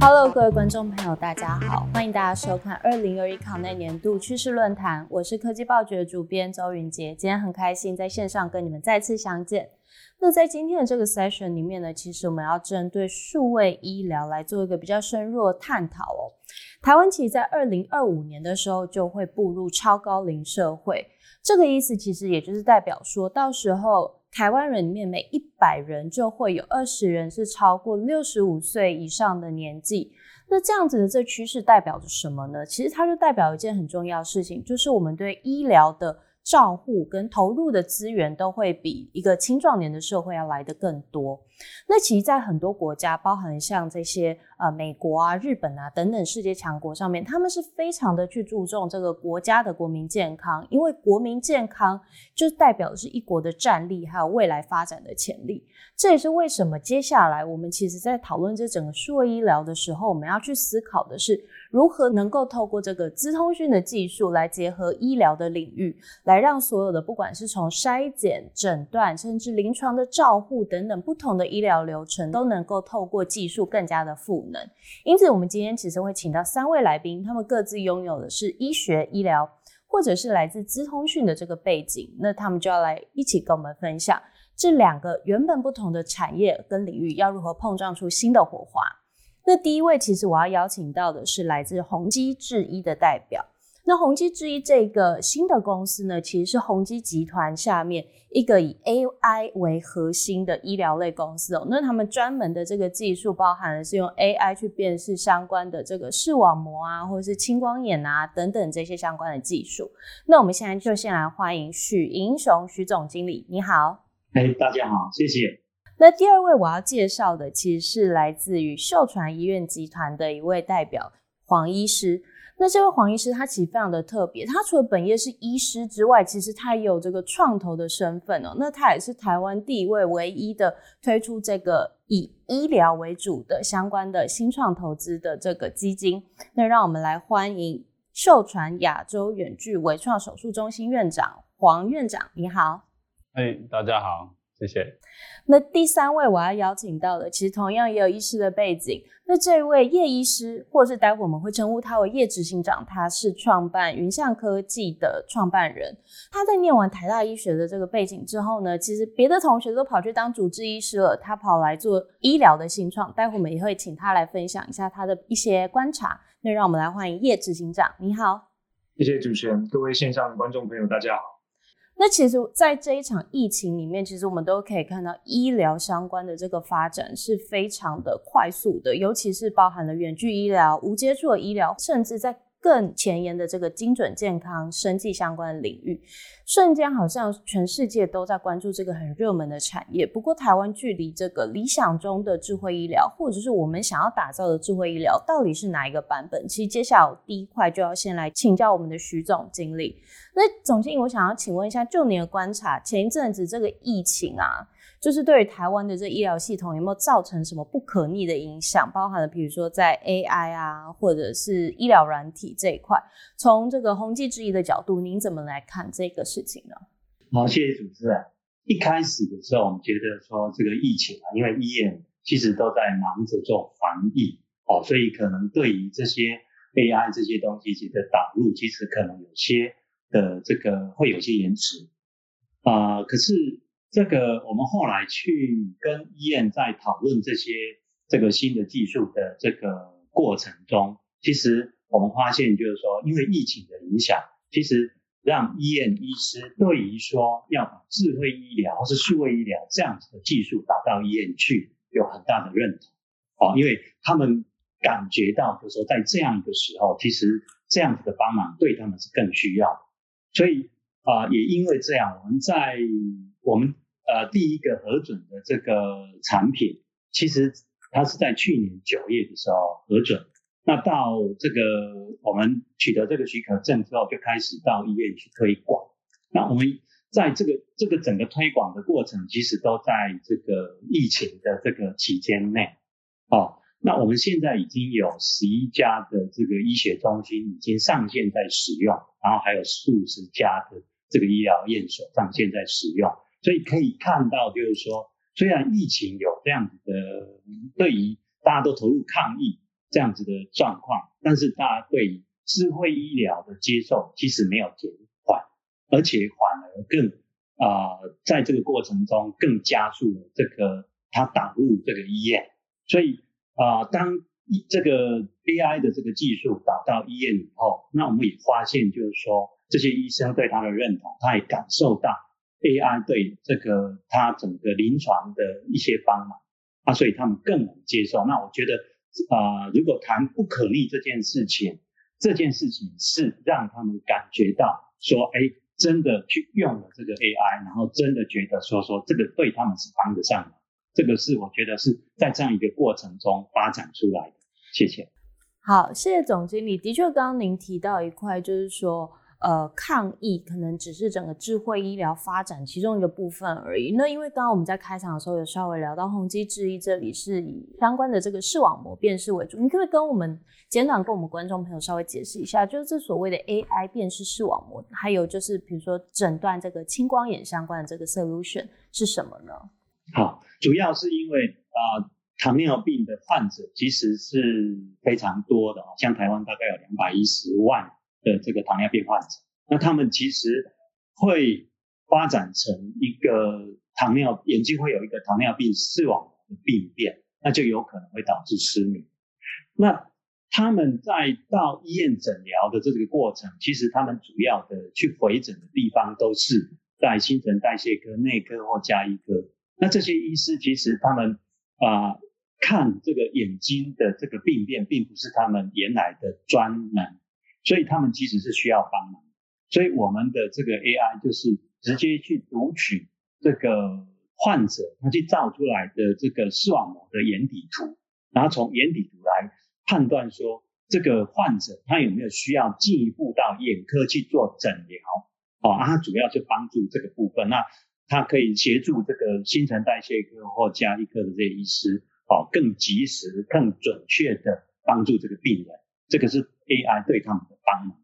Hello，各位观众朋友，大家好，欢迎大家收看二零二一考内年度趋势论坛。我是科技报局的主编周云杰，今天很开心在线上跟你们再次相见。那在今天的这个 session 里面呢，其实我们要针对数位医疗来做一个比较深入的探讨哦。台湾其实在二零二五年的时候就会步入超高龄社会，这个意思其实也就是代表说到时候。台湾人里面每一百人就会有二十人是超过六十五岁以上的年纪，那这样子的这趋势代表着什么呢？其实它就代表一件很重要的事情，就是我们对医疗的。照护跟投入的资源都会比一个青壮年的社会要来的更多。那其实，在很多国家，包含像这些呃美国啊、日本啊等等世界强国上面，他们是非常的去注重这个国家的国民健康，因为国民健康就代表的是一国的战力还有未来发展的潜力。这也是为什么接下来我们其实在讨论这整个数位医疗的时候，我们要去思考的是。如何能够透过这个资通讯的技术来结合医疗的领域，来让所有的不管是从筛检、诊断，甚至临床的照护等等不同的医疗流程，都能够透过技术更加的赋能。因此，我们今天其实会请到三位来宾，他们各自拥有的是医学、医疗，或者是来自资通讯的这个背景，那他们就要来一起跟我们分享这两个原本不同的产业跟领域要如何碰撞出新的火花。那第一位，其实我要邀请到的是来自宏基制医的代表。那宏基制医这个新的公司呢，其实是宏基集团下面一个以 AI 为核心的医疗类公司哦。那他们专门的这个技术，包含的是用 AI 去辨识相关的这个视网膜啊，或者是青光眼啊等等这些相关的技术。那我们现在就先来欢迎许英雄许总经理，你好。哎，大家好，谢谢。那第二位我要介绍的，其实是来自于秀传医院集团的一位代表黄医师。那这位黄医师他其实非常的特别，他除了本业是医师之外，其实他也有这个创投的身份哦。那他也是台湾第一位唯一的推出这个以医疗为主的相关的新创投资的这个基金。那让我们来欢迎秀传亚洲远距微创手术中心院长黄院长，你好。哎，大家好。谢谢。那第三位我要邀请到的，其实同样也有医师的背景。那这位叶医师，或是待会我们会称呼他为叶执行长，他是创办云象科技的创办人。他在念完台大医学的这个背景之后呢，其实别的同学都跑去当主治医师了，他跑来做医疗的新创。待会我们也会请他来分享一下他的一些观察。那让我们来欢迎叶执行长，你好。谢谢主持人，各位线上的观众朋友，大家好。那其实，在这一场疫情里面，其实我们都可以看到医疗相关的这个发展是非常的快速的，尤其是包含了远距医疗、无接触的医疗，甚至在。更前沿的这个精准健康、生计相关的领域，瞬间好像全世界都在关注这个很热门的产业。不过，台湾距离这个理想中的智慧医疗，或者是我们想要打造的智慧医疗，到底是哪一个版本？其实，接下来第一块就要先来请教我们的徐总经理。那总经理，我想要请问一下，就您的观察，前一阵子这个疫情啊。就是对于台湾的这医疗系统有没有造成什么不可逆的影响？包含了比如说在 AI 啊，或者是医疗软体这一块，从这个宏基之疑的角度，您怎么来看这个事情呢？好，谢谢主持人。一开始的时候，我们觉得说这个疫情啊，因为医院其实都在忙着做防疫哦，所以可能对于这些 AI 这些东西其实导入，其实可能有些的这个会有些延迟啊，可是。这个我们后来去跟医院在讨论这些这个新的技术的这个过程中，其实我们发现就是说，因为疫情的影响，其实让医院医师对于说要把智慧医疗或是数位医疗这样子的技术打到医院去，有很大的认同。哦，因为他们感觉到就是说，在这样一个时候，其实这样子的帮忙对他们是更需要。所以啊，也因为这样，我们在我们呃第一个核准的这个产品，其实它是在去年九月的时候核准。那到这个我们取得这个许可证之后，就开始到医院去推广。那我们在这个这个整个推广的过程，其实都在这个疫情的这个期间内。哦，那我们现在已经有十一家的这个医学中心已经上线在使用，然后还有数十家的这个医疗院所上线在使用，所以可以看到，就是说，虽然疫情有这样子的，对于大家都投入抗疫这样子的状况，但是大家对智慧医疗的接受其实没有减缓，而且反而更啊，在这个过程中更加速了这个它导入这个医院，所以啊，当这个 AI 的这个技术导到医院以后，那我们也发现，就是说这些医生对他的认同，他也感受到 AI 对这个它整个临床的一些帮忙，啊，所以他们更能接受。那我觉得，啊，如果谈不可逆这件事情，这件事情是让他们感觉到说，哎，真的去用了这个 AI，然后真的觉得说说这个对他们是帮得上的。这个是我觉得是在这样一个过程中发展出来的。谢谢。好，谢谢总经理。的确，刚刚您提到一块，就是说，呃，抗疫可能只是整个智慧医疗发展其中一个部分而已。那因为刚刚我们在开场的时候有稍微聊到宏基智医这里是以相关的这个视网膜辨识为主，你可不可以跟我们简短跟我们观众朋友稍微解释一下，就是这所谓的 AI 辨识视网膜，还有就是比如说诊断这个青光眼相关的这个 solution 是什么呢？好，主要是因为啊，糖尿病的患者其实是非常多的像台湾大概有两百一十万的这个糖尿病患者，那他们其实会发展成一个糖尿眼睛会有一个糖尿病视网膜的病变，那就有可能会导致失明。那他们在到医院诊疗的这个过程，其实他们主要的去回诊的地方都是在新陈代谢科、内科或加医科。那这些医师其实他们啊看这个眼睛的这个病变，并不是他们原来的专门，所以他们其实是需要帮忙。所以我们的这个 AI 就是直接去读取这个患者他去照出来的这个视网膜的眼底图，然后从眼底图来判断说这个患者他有没有需要进一步到眼科去做诊疗。哦，他主要就帮助这个部分。那它可以协助这个新陈代谢科或加医科的这些医师，哦，更及时、更准确的帮助这个病人。这个是 AI 对他们的帮忙。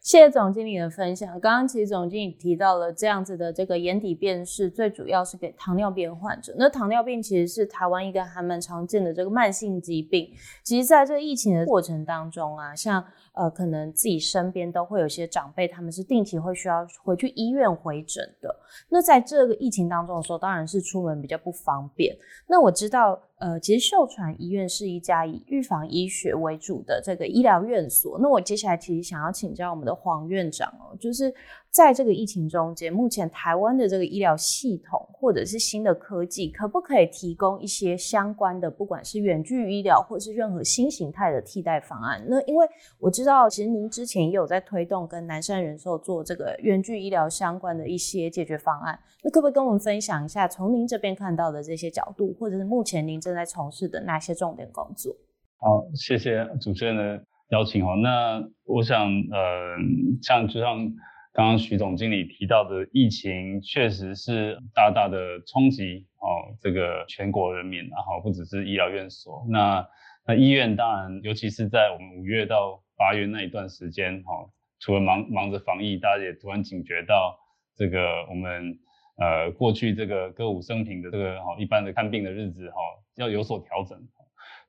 谢谢总经理的分享。刚刚其实总经理提到了这样子的这个眼底辨识，最主要是给糖尿病患者。那糖尿病其实是台湾一个还蛮常见的这个慢性疾病。其实在这个疫情的过程当中啊，像呃，可能自己身边都会有些长辈，他们是定期会需要回去医院回诊的。那在这个疫情当中的时候，当然是出门比较不方便。那我知道。呃，其实秀传医院是一家以预防医学为主的这个医疗院所。那我接下来其实想要请教我们的黄院长哦，就是。在这个疫情中间，目前台湾的这个医疗系统或者是新的科技，可不可以提供一些相关的，不管是远距医疗或是任何新形态的替代方案？那因为我知道，其实您之前也有在推动跟南山人寿做这个远距医疗相关的一些解决方案。那可不可以跟我们分享一下，从您这边看到的这些角度，或者是目前您正在从事的那些重点工作？好，谢谢主持人的邀请哦。那我想，呃，像就像。刚刚徐总经理提到的疫情，确实是大大的冲击哦，这个全国人民，然后不只是医疗院所，那那医院当然，尤其是在我们五月到八月那一段时间，哈，除了忙忙着防疫，大家也突然警觉到这个我们呃过去这个歌舞升平的这个哈一般的看病的日子哈要有所调整，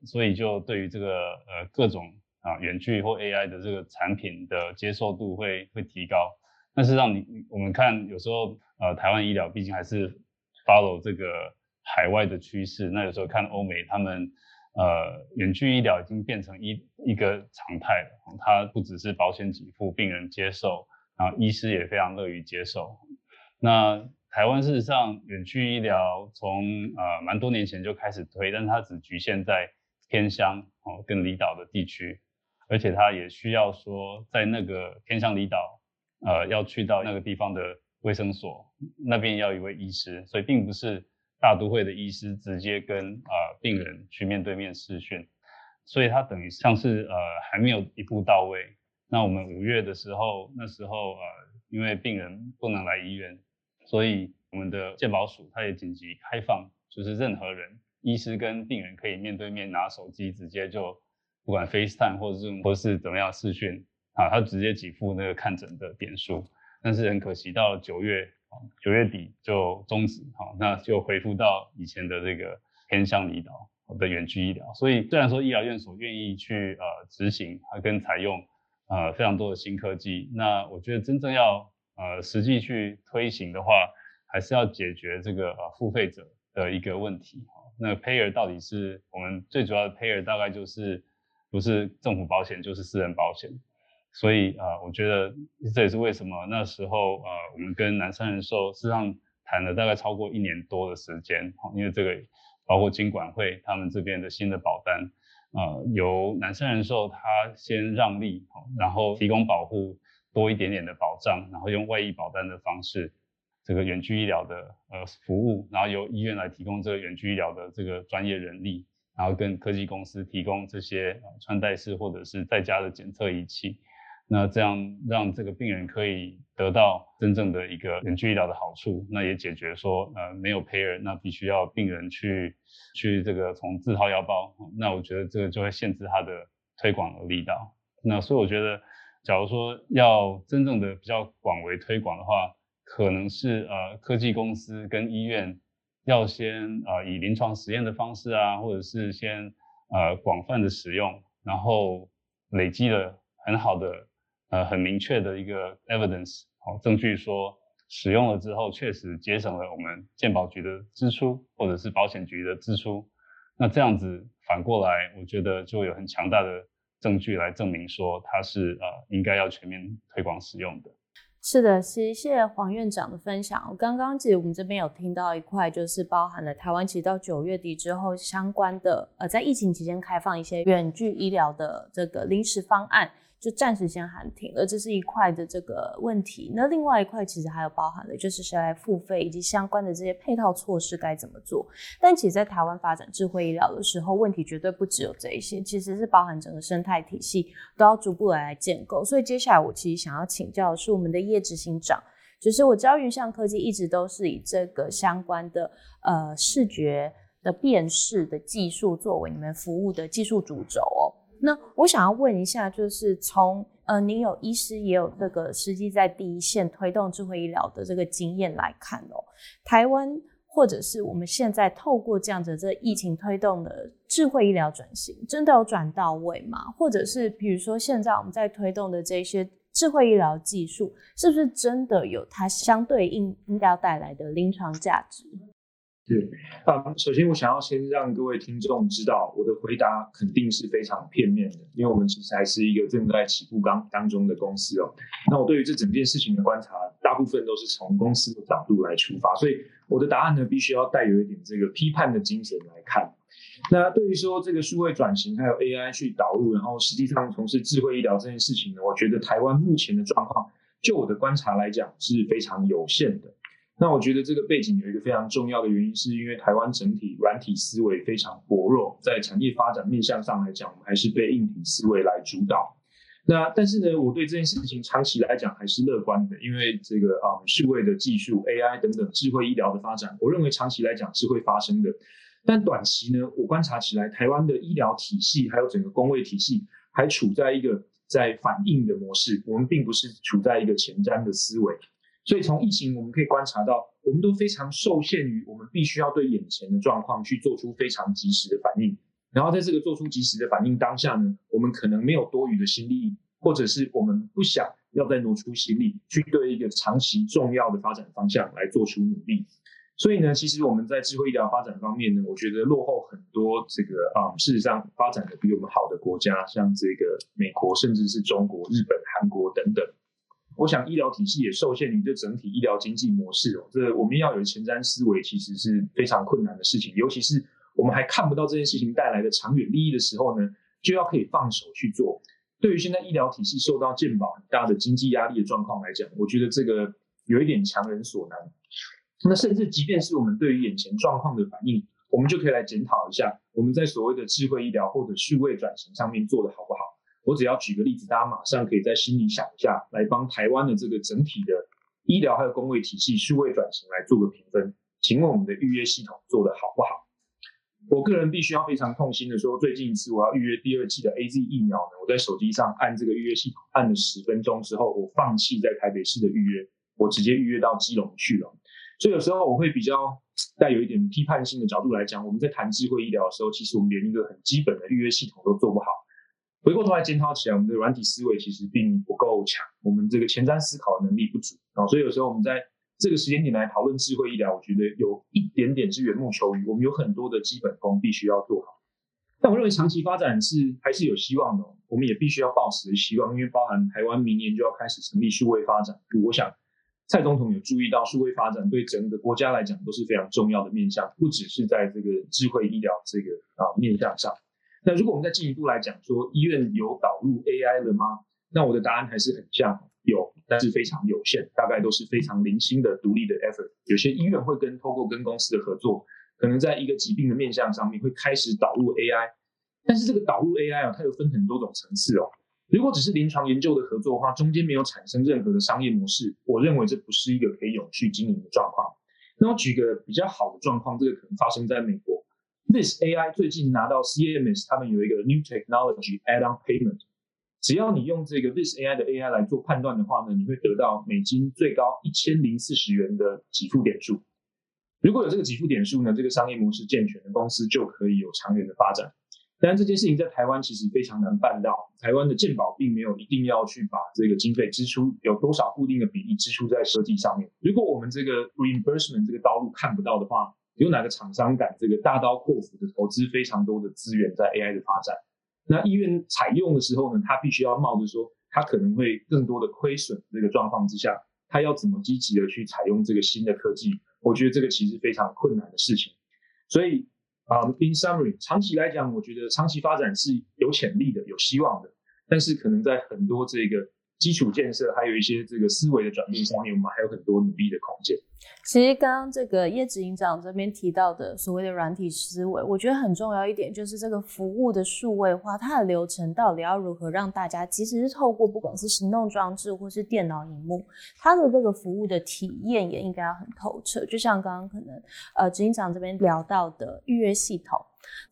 所以就对于这个呃各种啊远距或 AI 的这个产品的接受度会会提高。但是让你我们看，有时候呃，台湾医疗毕竟还是 follow 这个海外的趋势。那有时候看欧美，他们呃远距医疗已经变成一一个常态了。它不只是保险给付，病人接受，然后医师也非常乐于接受。那台湾事实上远距医疗从呃蛮多年前就开始推，但它只局限在偏乡哦跟离岛的地区，而且它也需要说在那个偏乡离岛。呃，要去到那个地方的卫生所，那边要一位医师，所以并不是大都会的医师直接跟呃病人去面对面视讯，所以他等于像是呃还没有一步到位。那我们五月的时候，那时候呃因为病人不能来医院，所以我们的健保署他也紧急开放，就是任何人医师跟病人可以面对面拿手机直接就不管 FaceTime 或者是或是怎么样视讯。啊，他直接给付那个看诊的点数，但是很可惜，到九月，九月底就终止，好，那就恢复到以前的这个偏向离岛的远距医疗。所以虽然说医疗院所愿意去呃执行和跟采用呃非常多的新科技，那我觉得真正要呃实际去推行的话，还是要解决这个呃付费者的一个问题。那 payer 到底是我们最主要的 payer，大概就是不是政府保险就是私人保险。所以啊，我觉得这也是为什么那时候呃，我们跟南山人寿实际上谈了大概超过一年多的时间，因为这个包括金管会他们这边的新的保单，呃，由南山人寿他先让利，然后提供保护多一点点的保障，然后用外溢保单的方式，这个远距医疗的呃服务，然后由医院来提供这个远距医疗的这个专业人力，然后跟科技公司提供这些穿戴式或者是在家的检测仪器。那这样让这个病人可以得到真正的一个远距医疗的好处，那也解决说，呃，没有 payer，那必须要病人去去这个从自掏腰包，那我觉得这个就会限制他的推广的力道。那所以我觉得，假如说要真正的比较广为推广的话，可能是呃科技公司跟医院要先呃以临床实验的方式啊，或者是先呃广泛的使用，然后累积了很好的。呃，很明确的一个 evidence，好证据说使用了之后确实节省了我们健保局的支出，或者是保险局的支出。那这样子反过来，我觉得就有很强大的证据来证明说它是呃应该要全面推广使用的。是的，谢谢黄院长的分享。刚刚其实我们这边有听到一块，就是包含了台湾其实到九月底之后相关的呃，在疫情期间开放一些远距医疗的这个临时方案。就暂时先喊停了，这是一块的这个问题。那另外一块其实还有包含了，就是谁来付费以及相关的这些配套措施该怎么做。但其实，在台湾发展智慧医疗的时候，问题绝对不只有这一些，其实是包含整个生态体系都要逐步来建构。所以接下来我其实想要请教的是我们的叶执行长，就是我知道云象科技一直都是以这个相关的呃视觉的辨识的技术作为你们服务的技术主轴哦。那我想要问一下，就是从呃，您有医师也有这个实际在第一线推动智慧医疗的这个经验来看哦，台湾或者是我们现在透过这样子这疫情推动的智慧医疗转型，真的有转到位吗？或者是比如说现在我们在推动的这些智慧医疗技术，是不是真的有它相对应应该要带来的临床价值？对啊，首先我想要先让各位听众知道，我的回答肯定是非常片面的，因为我们其实还是一个正在起步当当中的公司哦。那我对于这整件事情的观察，大部分都是从公司的角度来出发，所以我的答案呢，必须要带有一点这个批判的精神来看。那对于说这个数位转型还有 AI 去导入，然后实际上从事智慧医疗这件事情呢，我觉得台湾目前的状况，就我的观察来讲是非常有限的。那我觉得这个背景有一个非常重要的原因，是因为台湾整体软体思维非常薄弱，在产业发展面向上来讲，我们还是被硬体思维来主导。那但是呢，我对这件事情长期来讲还是乐观的，因为这个啊，数位的技术、AI 等等智慧医疗的发展，我认为长期来讲是会发生的。但短期呢，我观察起来，台湾的医疗体系还有整个工位体系还处在一个在反应的模式，我们并不是处在一个前瞻的思维。所以从疫情我们可以观察到，我们都非常受限于我们必须要对眼前的状况去做出非常及时的反应。然后在这个做出及时的反应当下呢，我们可能没有多余的心力，或者是我们不想要再挪出心力去对一个长期重要的发展方向来做出努力。所以呢，其实我们在智慧医疗发展方面呢，我觉得落后很多。这个啊，事实上发展的比我们好的国家，像这个美国，甚至是中国、日本、韩国等等。我想医疗体系也受限于这整体医疗经济模式哦，这我们要有前瞻思维，其实是非常困难的事情。尤其是我们还看不到这件事情带来的长远利益的时候呢，就要可以放手去做。对于现在医疗体系受到健保很大的经济压力的状况来讲，我觉得这个有一点强人所难。那甚至即便是我们对于眼前状况的反应，我们就可以来检讨一下，我们在所谓的智慧医疗或者数位转型上面做的好不好。我只要举个例子，大家马上可以在心里想一下，来帮台湾的这个整体的医疗还有公卫体系数位转型来做个评分。请问我们的预约系统做得好不好？我个人必须要非常痛心的说，最近一次我要预约第二季的 A Z 疫苗呢，我在手机上按这个预约系统按了十分钟之后，我放弃在台北市的预约，我直接预约到基隆去了。所以有时候我会比较带有一点批判性的角度来讲，我们在谈智慧医疗的时候，其实我们连一个很基本的预约系统都做不好。回过头来检讨起来，我们的软体思维其实并不够强，我们这个前瞻思考的能力不足啊。所以有时候我们在这个时间点来讨论智慧医疗，我觉得有一点点是缘木求鱼。我们有很多的基本功必须要做好。但我认为长期发展是还是有希望的。我们也必须要抱持希望，因为包含台湾明年就要开始成立数位发展。我想蔡总统有注意到数位发展对整个国家来讲都是非常重要的面向，不只是在这个智慧医疗这个啊面向上。那如果我们再进一步来讲，说医院有导入 AI 了吗？那我的答案还是很像有。但是非常有限，大概都是非常零星的独立的 effort。有些医院会跟透过跟公司的合作，可能在一个疾病的面向上面会开始导入 AI。但是这个导入 AI 啊，它又分很多种层次哦。如果只是临床研究的合作的话，中间没有产生任何的商业模式，我认为这不是一个可以永续经营的状况。那我举个比较好的状况，这个可能发生在美国，This AI 最近拿到 CMS，他们有一个 New Technology Add-on Payment。只要你用这个 This AI 的 AI 来做判断的话呢，你会得到美金最高一千零四十元的给付点数。如果有这个给付点数呢，这个商业模式健全的公司就可以有长远的发展。当然，这件事情在台湾其实非常难办到。台湾的健保并没有一定要去把这个经费支出有多少固定的比例支出在设计上面。如果我们这个 reimbursement 这个道路看不到的话，有哪个厂商敢这个大刀阔斧的投资非常多的资源在 AI 的发展？那医院采用的时候呢，他必须要冒着说他可能会更多的亏损这个状况之下，他要怎么积极的去采用这个新的科技？我觉得这个其实非常困难的事情。所以啊，in summary，长期来讲，我觉得长期发展是有潜力的、有希望的，但是可能在很多这个。基础建设还有一些这个思维的转变上面，我们还有很多努力的空间。其实刚刚这个叶子营长这边提到的所谓的软体思维，我觉得很重要一点就是这个服务的数位化，它的流程到底要如何让大家，即使是透过不管是行动装置或是电脑荧幕，它的这个服务的体验也应该要很透彻。就像刚刚可能呃执行长这边聊到的预约系统。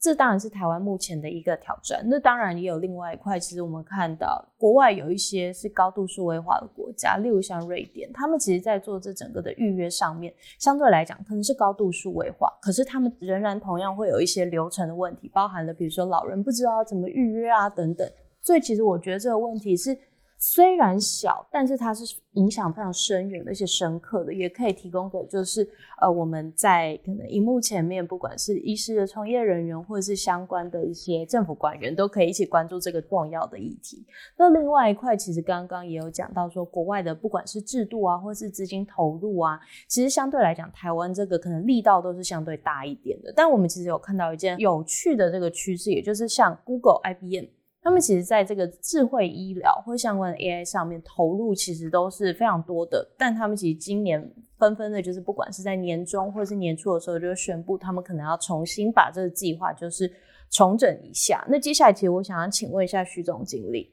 这当然是台湾目前的一个挑战。那当然也有另外一块，其实我们看到国外有一些是高度数位化的国家，例如像瑞典，他们其实在做这整个的预约上面，相对来讲可能是高度数位化，可是他们仍然同样会有一些流程的问题，包含了比如说老人不知道怎么预约啊等等。所以其实我觉得这个问题是。虽然小，但是它是影响非常深远而且深刻的，也可以提供给就是呃我们在可能荧幕前面，不管是医师的从业人员，或者是相关的一些政府官员，都可以一起关注这个重要的议题。那另外一块，其实刚刚也有讲到说，国外的不管是制度啊，或是资金投入啊，其实相对来讲，台湾这个可能力道都是相对大一点的。但我们其实有看到一件有趣的这个趋势，也就是像 Google、IBM。他们其实在这个智慧医疗或相关的 AI 上面投入其实都是非常多的，但他们其实今年纷纷的，就是不管是在年终或者是年初的时候，就宣布他们可能要重新把这个计划就是重整一下。那接下来，其实我想要请问一下徐总经理，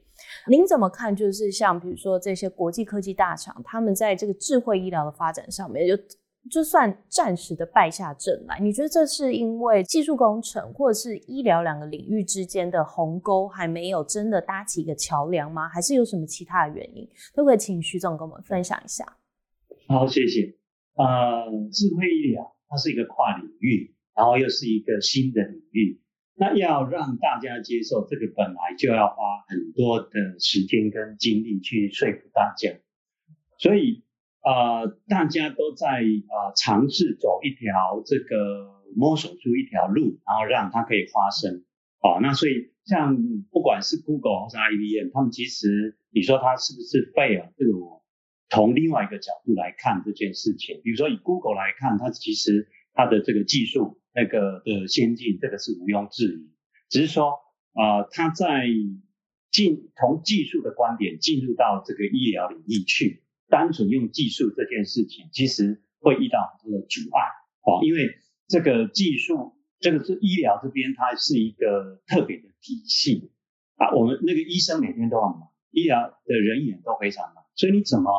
您怎么看？就是像比如说这些国际科技大厂，他们在这个智慧医疗的发展上面就。就算暂时的败下阵来，你觉得这是因为技术工程或者是医疗两个领域之间的鸿沟还没有真的搭起一个桥梁吗？还是有什么其他的原因？都可以请徐总跟我们分享一下。好，谢谢。呃，智慧医疗它是一个跨领域，然后又是一个新的领域，那要让大家接受这个，本来就要花很多的时间跟精力去说服大家，所以。呃，大家都在呃尝试走一条这个摸索出一条路，然后让它可以发生。哦，那所以像不管是 Google 或是 IBM，他们其实你说它是不是 fail？这个我从另外一个角度来看这件事情。比如说以 Google 来看，它其实它的这个技术那个的先进，这个是毋庸置疑。只是说呃，它在进从技术的观点进入到这个医疗领域去。单纯用技术这件事情，其实会遇到很多的阻碍哦，因为这个技术，这个是医疗这边，它是一个特别的体系啊。我们那个医生每天都很忙，医疗的人员都非常忙，所以你怎么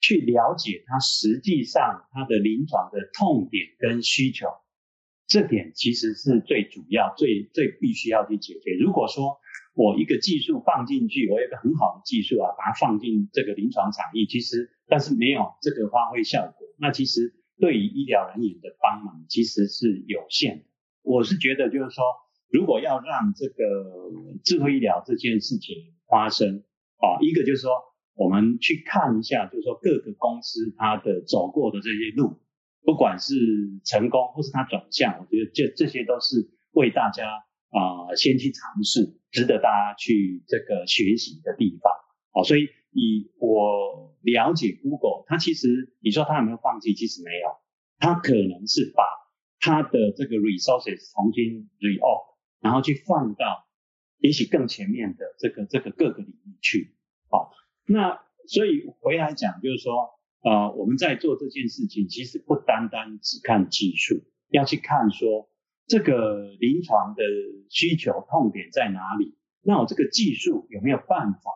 去了解他实际上他的临床的痛点跟需求？这点其实是最主要、最最必须要去解决。如果说我一个技术放进去，我有一个很好的技术啊，把它放进这个临床场域，其实但是没有这个发挥效果，那其实对于医疗人员的帮忙其实是有限的。我是觉得就是说，如果要让这个智慧医疗这件事情发生啊，一个就是说，我们去看一下，就是说各个公司它的走过的这些路。不管是成功或是它转向，我觉得这这些都是为大家啊先去尝试，值得大家去这个学习的地方。好，所以以我了解 Google，它其实你说它有没有放弃？其实没有，它可能是把它的这个 resources 重新 reorg，然后去放到也许更前面的这个这个各个领域去。好，那所以回来讲就是说。啊，我们在做这件事情，其实不单单只看技术，要去看说这个临床的需求痛点在哪里，那我这个技术有没有办法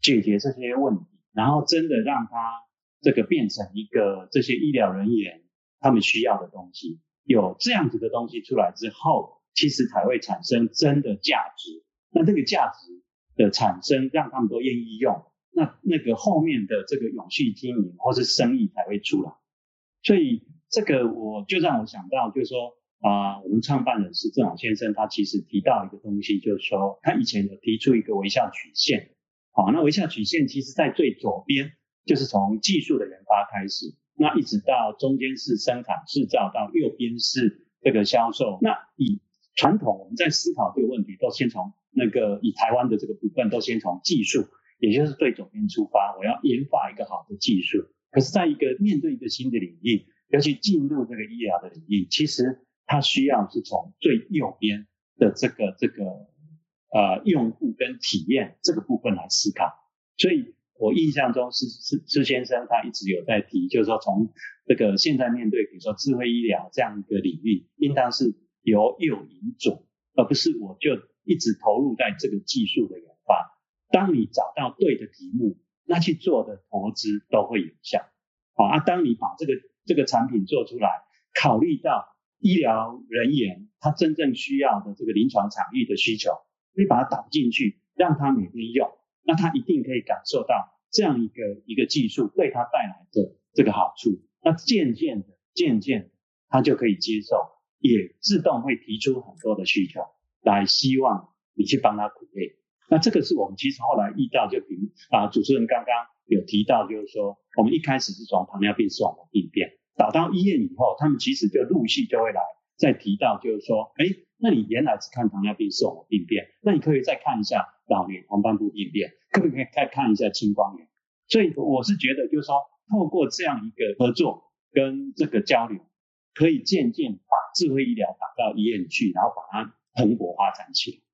解决这些问题，然后真的让它这个变成一个这些医疗人员他们需要的东西，有这样子的东西出来之后，其实才会产生真的价值。那这个价值的产生，让他们都愿意用。那那个后面的这个永续经营或是生意才会出来，所以这个我就让我想到，就是说啊，我们创办人是郑老先生，他其实提到一个东西，就是说他以前有提出一个微笑曲线，好，那微笑曲线其实在最左边就是从技术的研发开始，那一直到中间是生产制造，到右边是这个销售。那以传统我们在思考这个问题，都先从那个以台湾的这个部分，都先从技术。也就是最左边出发，我要研发一个好的技术。可是，在一个面对一个新的领域，尤其进入这个医疗的领域，其实它需要是从最右边的这个这个呃用户跟体验这个部分来思考。所以我印象中，是是施先生他一直有在提，就是说从这个现在面对比如说智慧医疗这样一个领域，应当是由右引左，而不是我就一直投入在这个技术的研发。当你找到对的题目，那去做的投资都会有效。好啊，当你把这个这个产品做出来，考虑到医疗人员他真正需要的这个临床场域的需求，你把它导进去，让他每天用，那他一定可以感受到这样一个一个技术对他带来的这个好处。那渐渐的，渐渐，他就可以接受，也自动会提出很多的需求来，希望你去帮他鼓励。那这个是我们其实后来遇到，就比如啊，主持人刚刚有提到，就是说我们一开始是从糖尿病视网膜病变打到医院以后，他们其实就陆续就会来再提到，就是说，哎，那你原来只看糖尿病视网膜病变，那你可以再看一下老年黄斑部病变，可不可以再看一下青光眼？所以我是觉得，就是说透过这样一个合作跟这个交流，可以渐渐把智慧医疗打到医院去，然后把它蓬勃发展起来。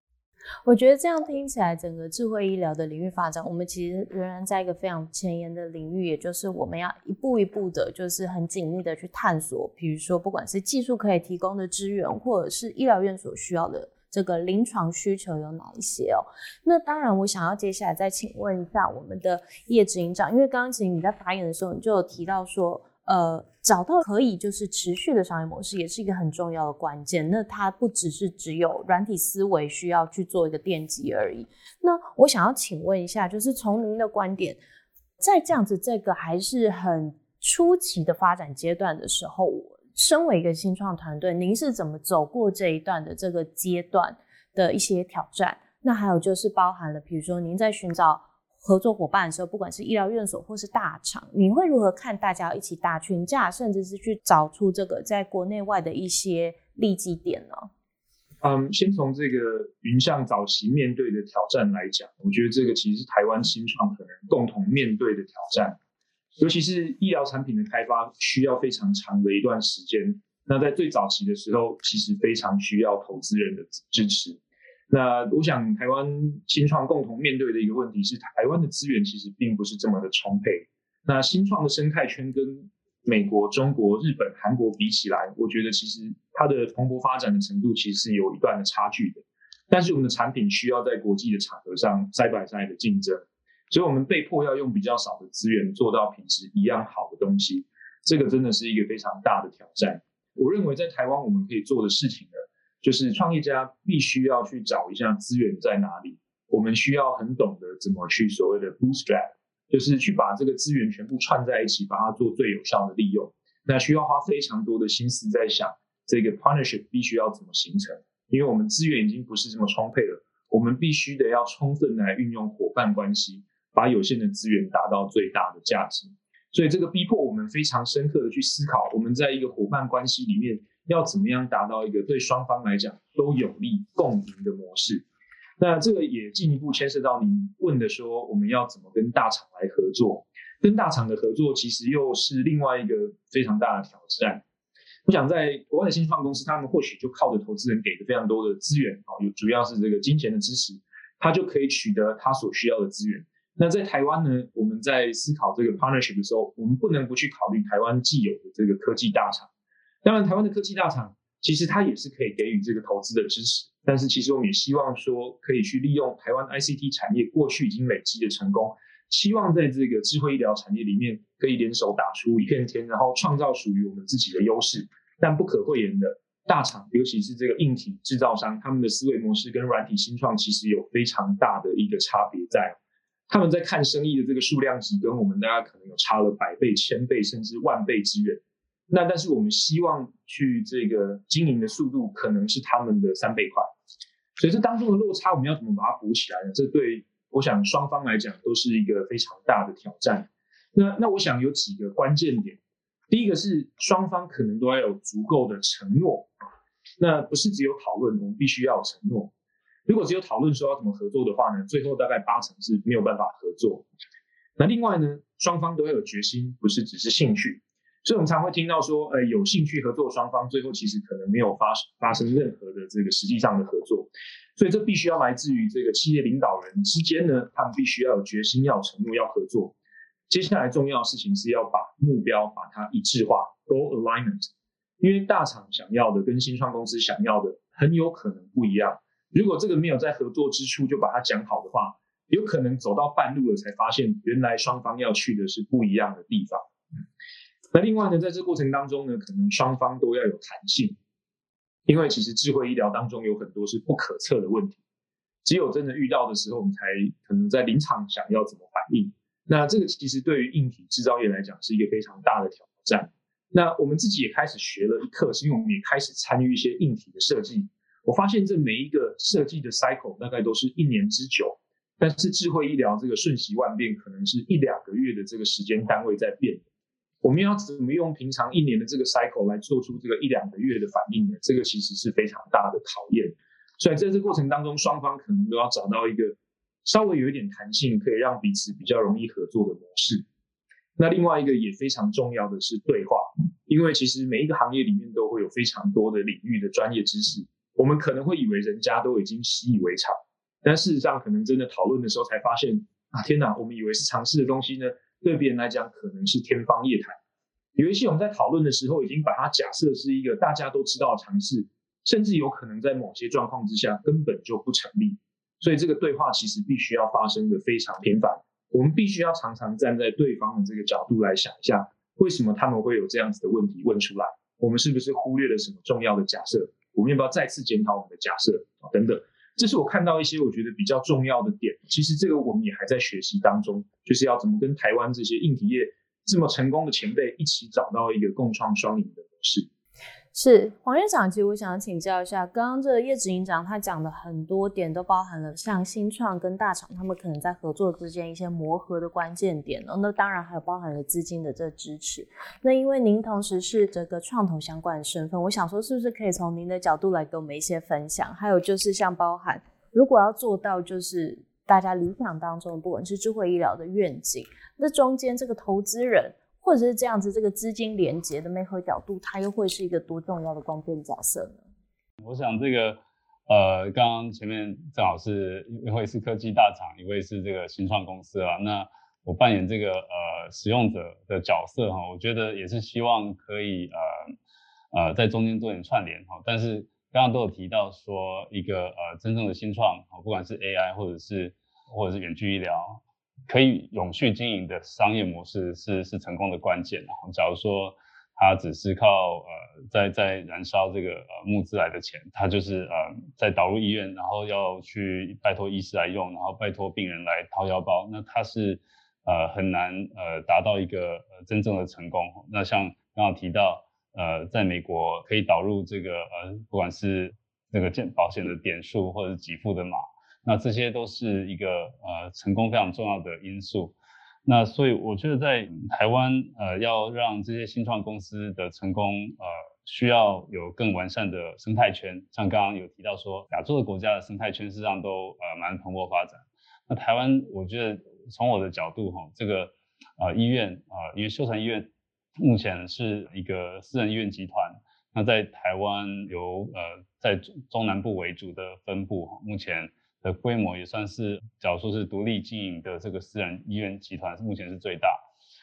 我觉得这样听起来，整个智慧医疗的领域发展，我们其实仍然在一个非常前沿的领域，也就是我们要一步一步的，就是很紧密的去探索。比如说，不管是技术可以提供的资源，或者是医疗院所需要的这个临床需求有哪一些哦？那当然，我想要接下来再请问一下我们的叶执行长，因为刚刚其实你在发言的时候，你就有提到说。呃，找到可以就是持续的商业模式，也是一个很重要的关键。那它不只是只有软体思维需要去做一个奠基而已。那我想要请问一下，就是从您的观点，在这样子这个还是很初期的发展阶段的时候，身为一个新创团队，您是怎么走过这一段的这个阶段的一些挑战？那还有就是包含了，比如说您在寻找。合作伙伴的时候，不管是医疗院所或是大厂，你会如何看大家一起打群架，甚至是去找出这个在国内外的一些利基点呢？嗯，先从这个云象早期面对的挑战来讲，我觉得这个其实是台湾新创可能共同面对的挑战，尤其是医疗产品的开发需要非常长的一段时间。那在最早期的时候，其实非常需要投资人的支持。那我想，台湾新创共同面对的一个问题是，台湾的资源其实并不是这么的充沛。那新创的生态圈跟美国、中国、日本、韩国比起来，我觉得其实它的蓬勃发展的程度其实是有一段的差距的。但是我们的产品需要在国际的场合上再摆再的竞争，所以我们被迫要用比较少的资源做到品质一样好的东西，这个真的是一个非常大的挑战。我认为在台湾我们可以做的事情呢，就是创业家必须要去找一下资源在哪里。我们需要很懂得怎么去所谓的 bootstrap，就是去把这个资源全部串在一起，把它做最有效的利用。那需要花非常多的心思在想这个 partnership 必须要怎么形成，因为我们资源已经不是这么充沛了，我们必须得要充分来运用伙伴关系，把有限的资源达到最大的价值。所以这个逼迫我们非常深刻的去思考，我们在一个伙伴关系里面要怎么样达到一个对双方来讲都有利共赢的模式。那这个也进一步牵涉到你问的说，我们要怎么跟大厂来合作？跟大厂的合作其实又是另外一个非常大的挑战。我想在国外的新创公司，他们或许就靠着投资人给的非常多的资源啊，有主要是这个金钱的支持，他就可以取得他所需要的资源。那在台湾呢，我们在思考这个 partnership 的时候，我们不能不去考虑台湾既有的这个科技大厂。当然，台湾的科技大厂其实它也是可以给予这个投资的支持。但是其实我们也希望说，可以去利用台湾 ICT 产业过去已经累积的成功，希望在这个智慧医疗产业里面可以联手打出一片天，然后创造属于我们自己的优势。但不可讳言的，大厂尤其是这个硬体制造商，他们的思维模式跟软体新创其实有非常大的一个差别在。他们在看生意的这个数量级，跟我们大家可能有差了百倍、千倍甚至万倍之远。那但是我们希望去这个经营的速度，可能是他们的三倍快。所以这当中的落差，我们要怎么把它补起来呢？这对我想双方来讲都是一个非常大的挑战。那那我想有几个关键点，第一个是双方可能都要有足够的承诺，那不是只有讨论，我们必须要有承诺。如果只有讨论说要怎么合作的话呢，最后大概八成是没有办法合作。那另外呢，双方都要有决心，不是只是兴趣。所以我们常会听到说，呃，有兴趣合作双方最后其实可能没有发发生任何的这个实际上的合作，所以这必须要来自于这个企业领导人之间呢，他们必须要有决心、要有承诺、要合作。接下来重要的事情是要把目标把它一致化，goal alignment。因为大厂想要的跟新创公司想要的很有可能不一样。如果这个没有在合作之初就把它讲好的话，有可能走到半路了才发现，原来双方要去的是不一样的地方。那另外呢，在这过程当中呢，可能双方都要有弹性，因为其实智慧医疗当中有很多是不可测的问题，只有真的遇到的时候，我们才可能在临场想要怎么反应。那这个其实对于硬体制造业来讲是一个非常大的挑战。那我们自己也开始学了一课，是因为我们也开始参与一些硬体的设计。我发现这每一个设计的 cycle 大概都是一年之久，但是智慧医疗这个瞬息万变，可能是一两个月的这个时间单位在变。我们要怎么用平常一年的这个 cycle 来做出这个一两个月的反应呢？这个其实是非常大的考验。所以在这过程当中，双方可能都要找到一个稍微有一点弹性，可以让彼此比较容易合作的模式。那另外一个也非常重要的是对话，因为其实每一个行业里面都会有非常多的领域的专业知识，我们可能会以为人家都已经习以为常，但事实上可能真的讨论的时候才发现啊，天哪，我们以为是常识的东西呢。对别人来讲，可能是天方夜谭。有一些我们在讨论的时候，已经把它假设是一个大家都知道的常识，甚至有可能在某些状况之下根本就不成立。所以这个对话其实必须要发生的非常频繁。我们必须要常常站在对方的这个角度来想一下，为什么他们会有这样子的问题问出来？我们是不是忽略了什么重要的假设？我们要不要再次检讨我们的假设？等等。这是我看到一些我觉得比较重要的点。其实这个我们也还在学习当中，就是要怎么跟台湾这些硬体业这么成功的前辈一起找到一个共创双赢的模式。是黄院长，其实我想请教一下，刚刚这个叶子营长他讲的很多点，都包含了像新创跟大厂他们可能在合作之间一些磨合的关键点哦。那当然还有包含了资金的这支持。那因为您同时是这个创投相关的身份，我想说是不是可以从您的角度来给我们一些分享？还有就是像包含，如果要做到就是大家理想当中，不管是智慧医疗的愿景，那中间这个投资人。或者是这样子，这个资金连接的媒合角度，它又会是一个多重要的关键角色呢？我想这个，呃，刚刚前面正好是一位是科技大厂，一位是这个新创公司啊。那我扮演这个呃使用者的角色哈，我觉得也是希望可以呃呃在中间做点串联哈。但是刚刚都有提到说，一个呃真正的新创，不管是 AI 或者是或者是远距医疗。可以永续经营的商业模式是是成功的关键。假如说他只是靠呃在在燃烧这个呃募资来的钱，他就是呃在导入医院，然后要去拜托医师来用，然后拜托病人来掏腰包，那他是呃很难呃达到一个呃真正的成功。那像刚刚提到呃在美国可以导入这个呃不管是那个健保险的点数或者给付的码，那这些都是一个呃成功非常重要的因素。那所以我觉得在台湾，呃，要让这些新创公司的成功，呃，需要有更完善的生态圈。像刚刚有提到说，亚洲的国家的生态圈实际上都呃蛮蓬勃发展。那台湾，我觉得从我的角度哈，这个呃医院啊，因为秀传医院目前是一个私人医院集团，那在台湾由呃在中南部为主的分部，目前。的规模也算是，假如说是独立经营的这个私人医院集团，目前是最大，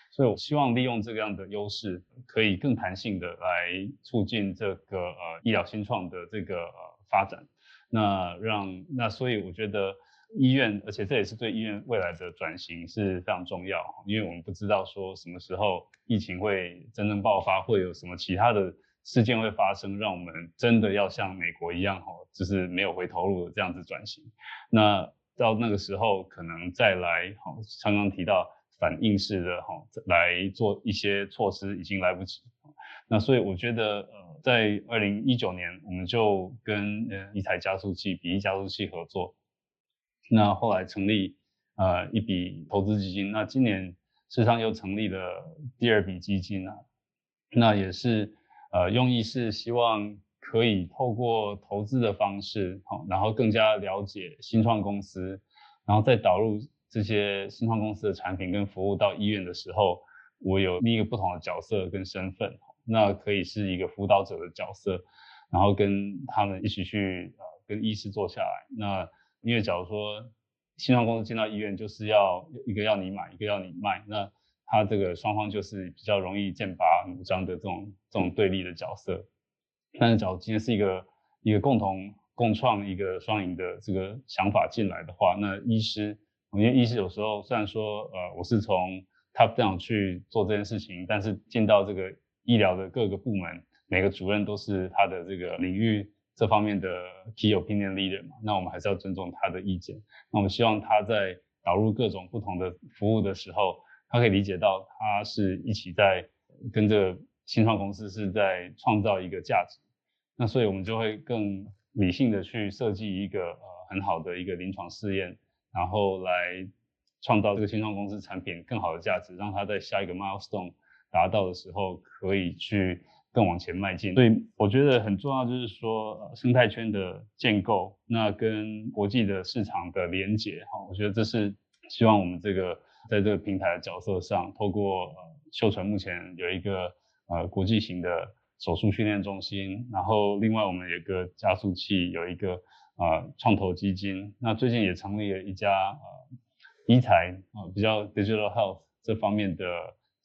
所以我希望利用这样的优势，可以更弹性的来促进这个呃医疗新创的这个呃发展。那让那所以我觉得医院，而且这也是对医院未来的转型是非常重要，因为我们不知道说什么时候疫情会真正爆发，会有什么其他的。事件会发生，让我们真的要像美国一样，吼，就是没有回头路的这样子转型。那到那个时候，可能再来，吼，刚刚提到反应式的，吼，来做一些措施，已经来不及。那所以我觉得，呃，在二零一九年，我们就跟呃一台加速器，比一加速器合作。那后来成立呃一笔投资基金。那今年事实上又成立了第二笔基金啊，那也是。呃，用意是希望可以透过投资的方式，好，然后更加了解新创公司，然后再导入这些新创公司的产品跟服务到医院的时候，我有另一个不同的角色跟身份，那可以是一个辅导者的角色，然后跟他们一起去呃跟医师坐下来。那因为假如说新创公司进到医院，就是要一个要你买，一个要你卖，那。他这个双方就是比较容易剑拔弩张的这种这种对立的角色，但是假如今天是一个一个共同共创一个双赢的这个想法进来的话，那医师，因为医师有时候虽然说呃我是从 top down 去做这件事情，但是进到这个医疗的各个部门，每个主任都是他的这个领域这方面的 key opinion leader 嘛，那我们还是要尊重他的意见。那我们希望他在导入各种不同的服务的时候。他可以理解到，他是一起在跟这个新创公司是在创造一个价值，那所以我们就会更理性的去设计一个呃很好的一个临床试验，然后来创造这个新创公司产品更好的价值，让它在下一个 milestone 达到的时候可以去更往前迈进。所以我觉得很重要就是说生态圈的建构，那跟国际的市场的连接，哈，我觉得这是希望我们这个。在这个平台的角色上，透过呃秀传目前有一个呃国际型的手术训练中心，然后另外我们有个加速器，有一个呃创投基金，那最近也成立了一家呃医材啊比较 digital health 这方面的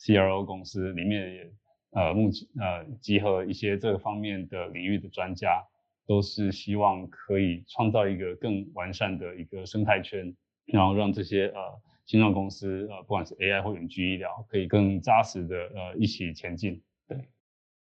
CRO 公司，里面也呃目前呃集合一些这个方面的领域的专家，都是希望可以创造一个更完善的一个生态圈，然后让这些呃。新创公司，呃，不管是 AI 或远距医疗，可以更扎实的呃一起前进。对，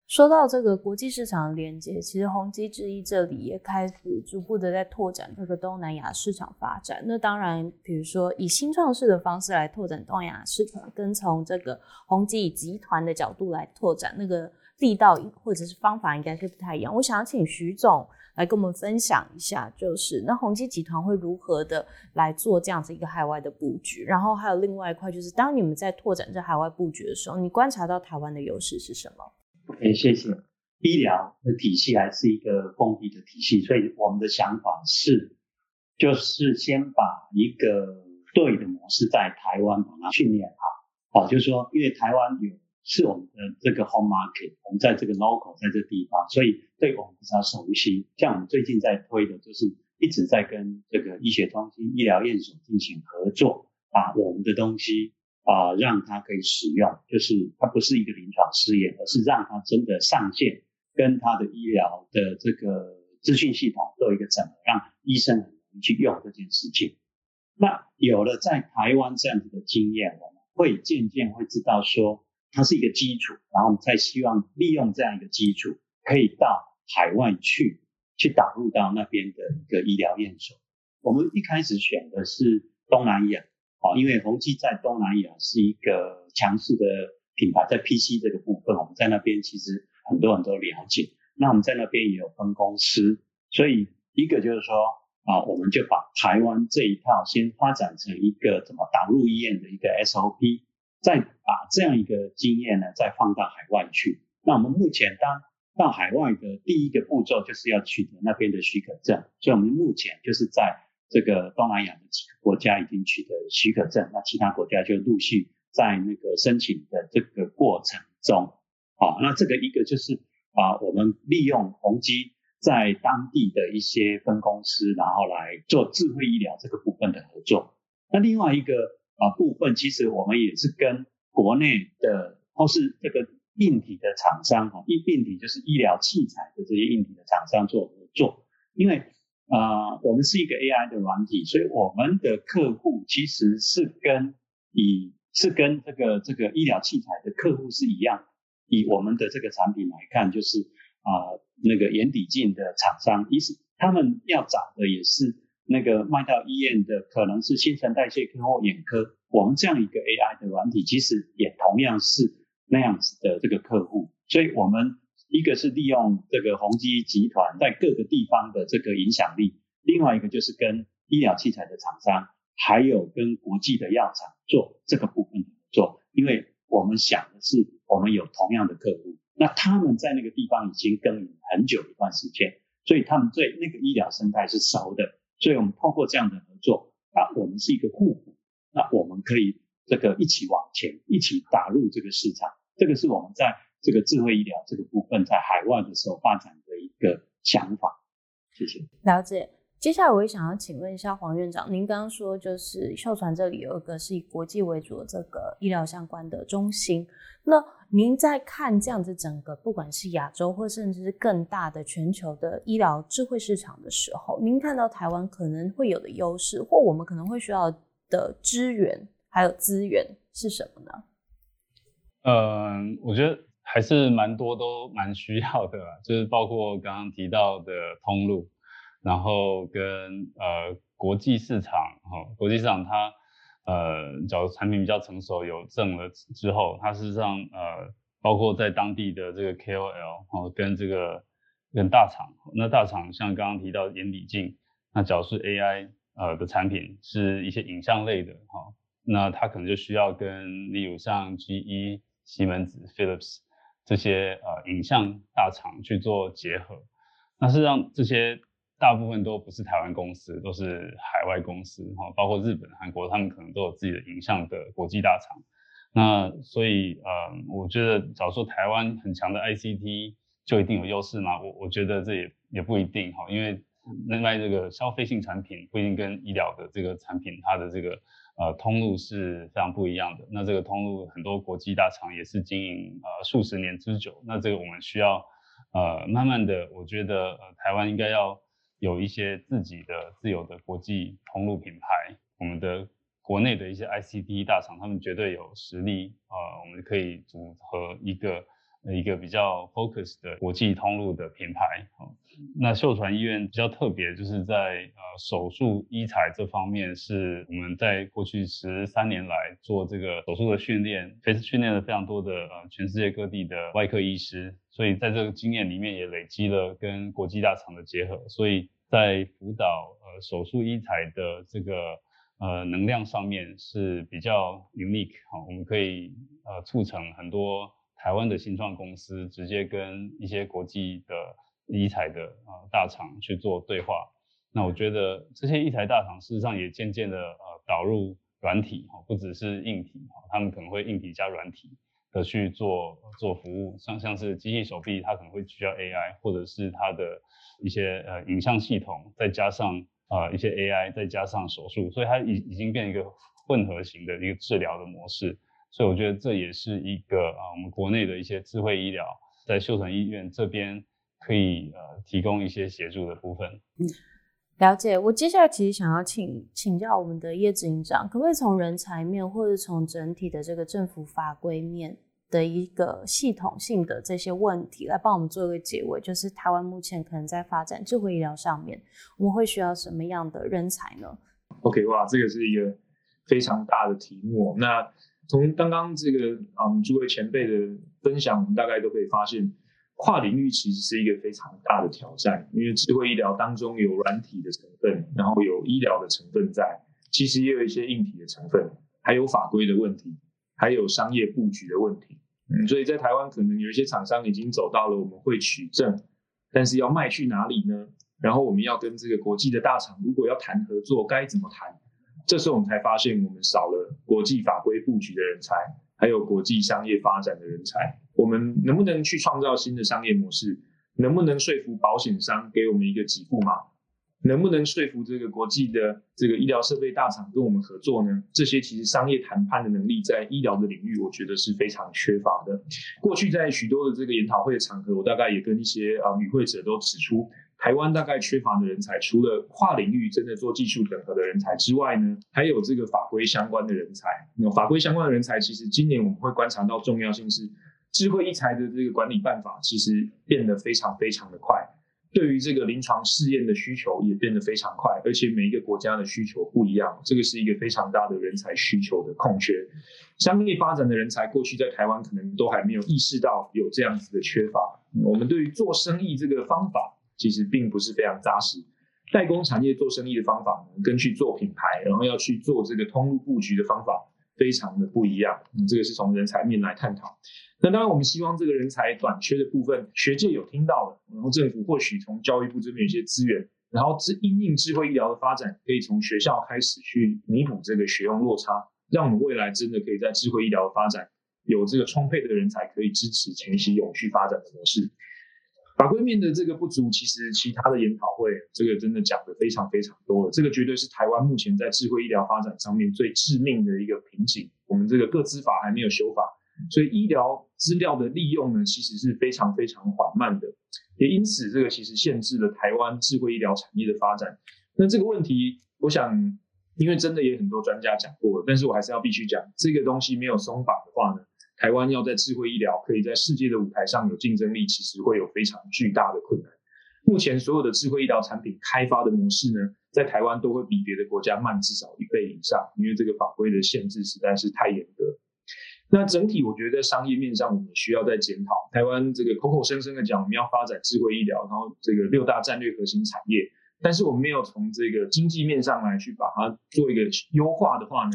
说到这个国际市场的连接，其实宏基之一这里也开始逐步的在拓展这个东南亚市场发展。那当然，比如说以新创式的方式来拓展东南亚市场，跟从这个宏基集团的角度来拓展，那个力道或者是方法应该是不太一样。我想要请徐总。来跟我们分享一下，就是那宏基集团会如何的来做这样子一个海外的布局，然后还有另外一块，就是当你们在拓展这海外布局的时候，你观察到台湾的优势是什么？OK，谢谢。医疗的体系还是一个封闭的体系，所以我们的想法是，就是先把一个对的模式在台湾把它训练好，好，就是说，因为台湾有。是我们的这个 home market，我们在这个 local，在这地方，所以对我们比较熟悉。像我们最近在推的，就是一直在跟这个医学中心、医疗院所进行合作，把我们的东西啊，让它可以使用，就是它不是一个临床试验，而是让它真的上线，跟它的医疗的这个资讯系统做一个整合，让医生很容易去用这件事情。那有了在台湾这样子的经验，我们会渐渐会知道说。它是一个基础，然后我们再希望利用这样一个基础，可以到海外去，去导入到那边的一个医疗验收。我们一开始选的是东南亚，哦，因为宏基在东南亚是一个强势的品牌，在 PC 这个部分，我们在那边其实很多人都了解。那我们在那边也有分公司，所以一个就是说啊，我们就把台湾这一套先发展成一个怎么导入医院的一个 SOP，再把这样一个经验呢，再放到海外去。那我们目前当到海外的第一个步骤就是要取得那边的许可证，所以我们目前就是在这个东南亚的几个国家已经取得许可证，那其他国家就陆续在那个申请的这个过程中。好，那这个一个就是啊，我们利用宏基在当地的一些分公司，然后来做智慧医疗这个部分的合作。那另外一个啊部分，其实我们也是跟国内的或是这个硬体的厂商哈，硬硬体就是医疗器材的这些硬体的厂商做合作，因为。啊，我们是一个 AI 的软体，所以我们的客户其实是跟以是跟这个这个医疗器材的客户是一样。以我们的这个产品来看，就是啊那个眼底镜的厂商，意思他们要找的也是那个卖到医院的，可能是新陈代谢科或眼科。我们这样一个 AI 的软体，其实也同样是那样子的这个客户，所以我们。一个是利用这个宏基集团在各个地方的这个影响力，另外一个就是跟医疗器材的厂商，还有跟国际的药厂做这个部分的合作。因为我们想的是，我们有同样的客户，那他们在那个地方已经耕耘很久一段时间，所以他们对那个医疗生态是熟的。所以我们通过这样的合作，啊，我们是一个互补，那我们可以这个一起往前，一起打入这个市场。这个是我们在。这个智慧医疗这个部分在海外的时候发展的一个想法，谢谢。了解。接下来我也想要请问一下黄院长，您刚刚说就是秀传这里有一个是以国际为主的这个医疗相关的中心，那您在看这样子整个不管是亚洲或甚至是更大的全球的医疗智慧市场的时候，您看到台湾可能会有的优势，或我们可能会需要的资源还有资源是什么呢？嗯，我觉得。还是蛮多都蛮需要的，就是包括刚刚提到的通路，然后跟呃国际市场哈，国际市场它呃，假如产品比较成熟有证了之后，它事实上呃，包括在当地的这个 KOL 哦，跟这个跟大厂，那大厂像刚刚提到眼底镜，那假如是 AI 呃的产品，是一些影像类的哈，那它可能就需要跟例如像 GE、西门子、Philips。这些呃影像大厂去做结合，那是让这些大部分都不是台湾公司，都是海外公司哈，包括日本、韩国，他们可能都有自己的影像的国际大厂。那所以呃，我觉得假如说台湾很强的 ICT 就一定有优势吗？我我觉得这也也不一定哈，因为另外这个消费性产品不一定跟医疗的这个产品它的这个。呃，通路是非常不一样的。那这个通路很多国际大厂也是经营呃数十年之久。那这个我们需要呃慢慢的，我觉得呃台湾应该要有一些自己的自有的国际通路品牌。我们的国内的一些 ICD 大厂，他们绝对有实力呃，我们可以组合一个。一个比较 focus 的国际通路的品牌，那秀传医院比较特别，就是在呃手术医材这方面，是我们在过去十三年来做这个手术的训练，非训练了非常多的呃全世界各地的外科医师，所以在这个经验里面也累积了跟国际大厂的结合，所以在辅导呃手术医材的这个呃能量上面是比较 unique 哈，我们可以呃促成很多。台湾的新创公司直接跟一些国际的医材的呃大厂去做对话，那我觉得这些医材大厂事实上也渐渐的呃导入软体哈，不只是硬体哈，他们可能会硬体加软体的去做做服务，像像是机器手臂，它可能会需要 AI，或者是它的一些呃影像系统，再加上呃一些 AI，再加上手术，所以它已已经变一个混合型的一个治疗的模式。所以我觉得这也是一个啊，我们国内的一些智慧医疗在秀城医院这边可以呃提供一些协助的部分。嗯，了解。我接下来其实想要请请教我们的叶执行长，可不可以从人才面或者从整体的这个政府法规面的一个系统性的这些问题，来帮我们做一个结尾。就是台湾目前可能在发展智慧医疗上面，我们会需要什么样的人才呢？OK，哇，这个是一个非常大的题目。那从刚刚这个嗯诸位前辈的分享，我们大概都可以发现。跨领域其实是一个非常大的挑战，因为智慧医疗当中有软体的成分，然后有医疗的成分在，其实也有一些硬体的成分，还有法规的问题，还有商业布局的问题。嗯，所以在台湾可能有一些厂商已经走到了我们会取证，但是要卖去哪里呢？然后我们要跟这个国际的大厂，如果要谈合作，该怎么谈？这时候我们才发现，我们少了国际法规布局的人才。还有国际商业发展的人才，我们能不能去创造新的商业模式？能不能说服保险商给我们一个给付码？能不能说服这个国际的这个医疗设备大厂跟我们合作呢？这些其实商业谈判的能力在医疗的领域，我觉得是非常缺乏的。过去在许多的这个研讨会的场合，我大概也跟一些啊与会者都指出。台湾大概缺乏的人才，除了跨领域真的做技术整合的人才之外呢，还有这个法规相关的人才。那法规相关的人才，其实今年我们会观察到重要性是，智慧医材的这个管理办法其实变得非常非常的快，对于这个临床试验的需求也变得非常快，而且每一个国家的需求不一样，这个是一个非常大的人才需求的空缺。商业发展的人才，过去在台湾可能都还没有意识到有这样子的缺乏。我们对于做生意这个方法。其实并不是非常扎实，代工产业做生意的方法呢，跟去做品牌，然后要去做这个通路布局的方法，非常的不一样。嗯，这个是从人才面来探讨。那当然，我们希望这个人才短缺的部分，学界有听到的，然后政府或许从教育部这边有些资源，然后智因应智慧医疗的发展，可以从学校开始去弥补这个学用落差，让我们未来真的可以在智慧医疗的发展有这个充沛的人才，可以支持前期永续发展的模式。法规面的这个不足，其实其他的研讨会这个真的讲的非常非常多了。这个绝对是台湾目前在智慧医疗发展上面最致命的一个瓶颈。我们这个各资法还没有修法，所以医疗资料的利用呢，其实是非常非常缓慢的。也因此，这个其实限制了台湾智慧医疗产业的发展。那这个问题，我想，因为真的也很多专家讲过了，但是我还是要必须讲，这个东西没有松绑的话呢？台湾要在智慧医疗可以在世界的舞台上有竞争力，其实会有非常巨大的困难。目前所有的智慧医疗产品开发的模式呢，在台湾都会比别的国家慢至少一倍以上，因为这个法规的限制实在是太严格。那整体我觉得在商业面上，我们需要再检讨。台湾这个口口声声的讲我们要发展智慧医疗，然后这个六大战略核心产业，但是我们没有从这个经济面上来去把它做一个优化的话呢？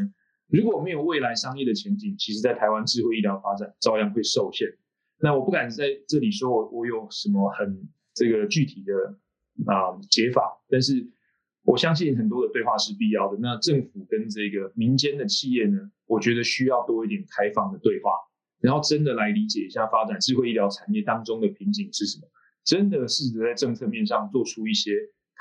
如果没有未来商业的前景，其实，在台湾智慧医疗发展照样会受限。那我不敢在这里说我我有什么很这个具体的啊解法，但是我相信很多的对话是必要的。那政府跟这个民间的企业呢，我觉得需要多一点开放的对话，然后真的来理解一下发展智慧医疗产业当中的瓶颈是什么，真的试着在政策面上做出一些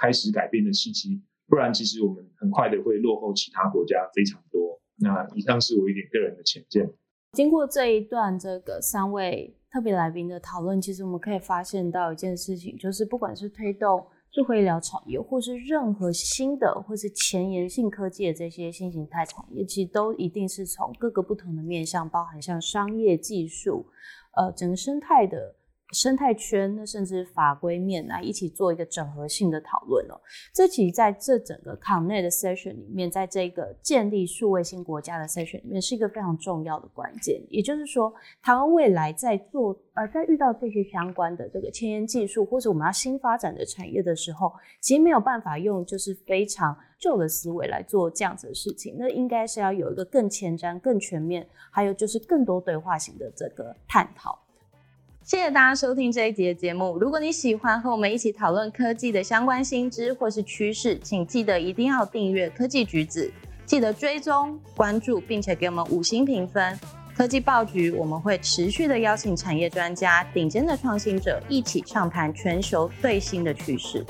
开始改变的契机，不然其实我们很快的会落后其他国家非常多。那以上是我一点个人的浅见。经过这一段这个三位特别来宾的讨论，其实我们可以发现到一件事情，就是不管是推动智慧医疗产业，或是任何新的或是前沿性科技的这些新形态产业，其实都一定是从各个不同的面向，包含像商业、技术，呃，整个生态的。生态圈，那甚至法规面来一起做一个整合性的讨论哦。这其实在这整个 Connect 的 session 里面，在这个建立数位新国家的 session 里面，是一个非常重要的关键。也就是说，台湾未来在做呃，在遇到这些相关的这个前沿技术，或者我们要新发展的产业的时候，其实没有办法用就是非常旧的思维来做这样子的事情。那应该是要有一个更前瞻、更全面，还有就是更多对话型的这个探讨。谢谢大家收听这一集的节目。如果你喜欢和我们一起讨论科技的相关新知或是趋势，请记得一定要订阅科技橘子，记得追踪关注，并且给我们五星评分。科技报局我们会持续的邀请产业专家、顶尖的创新者一起畅谈全球最新的趋势。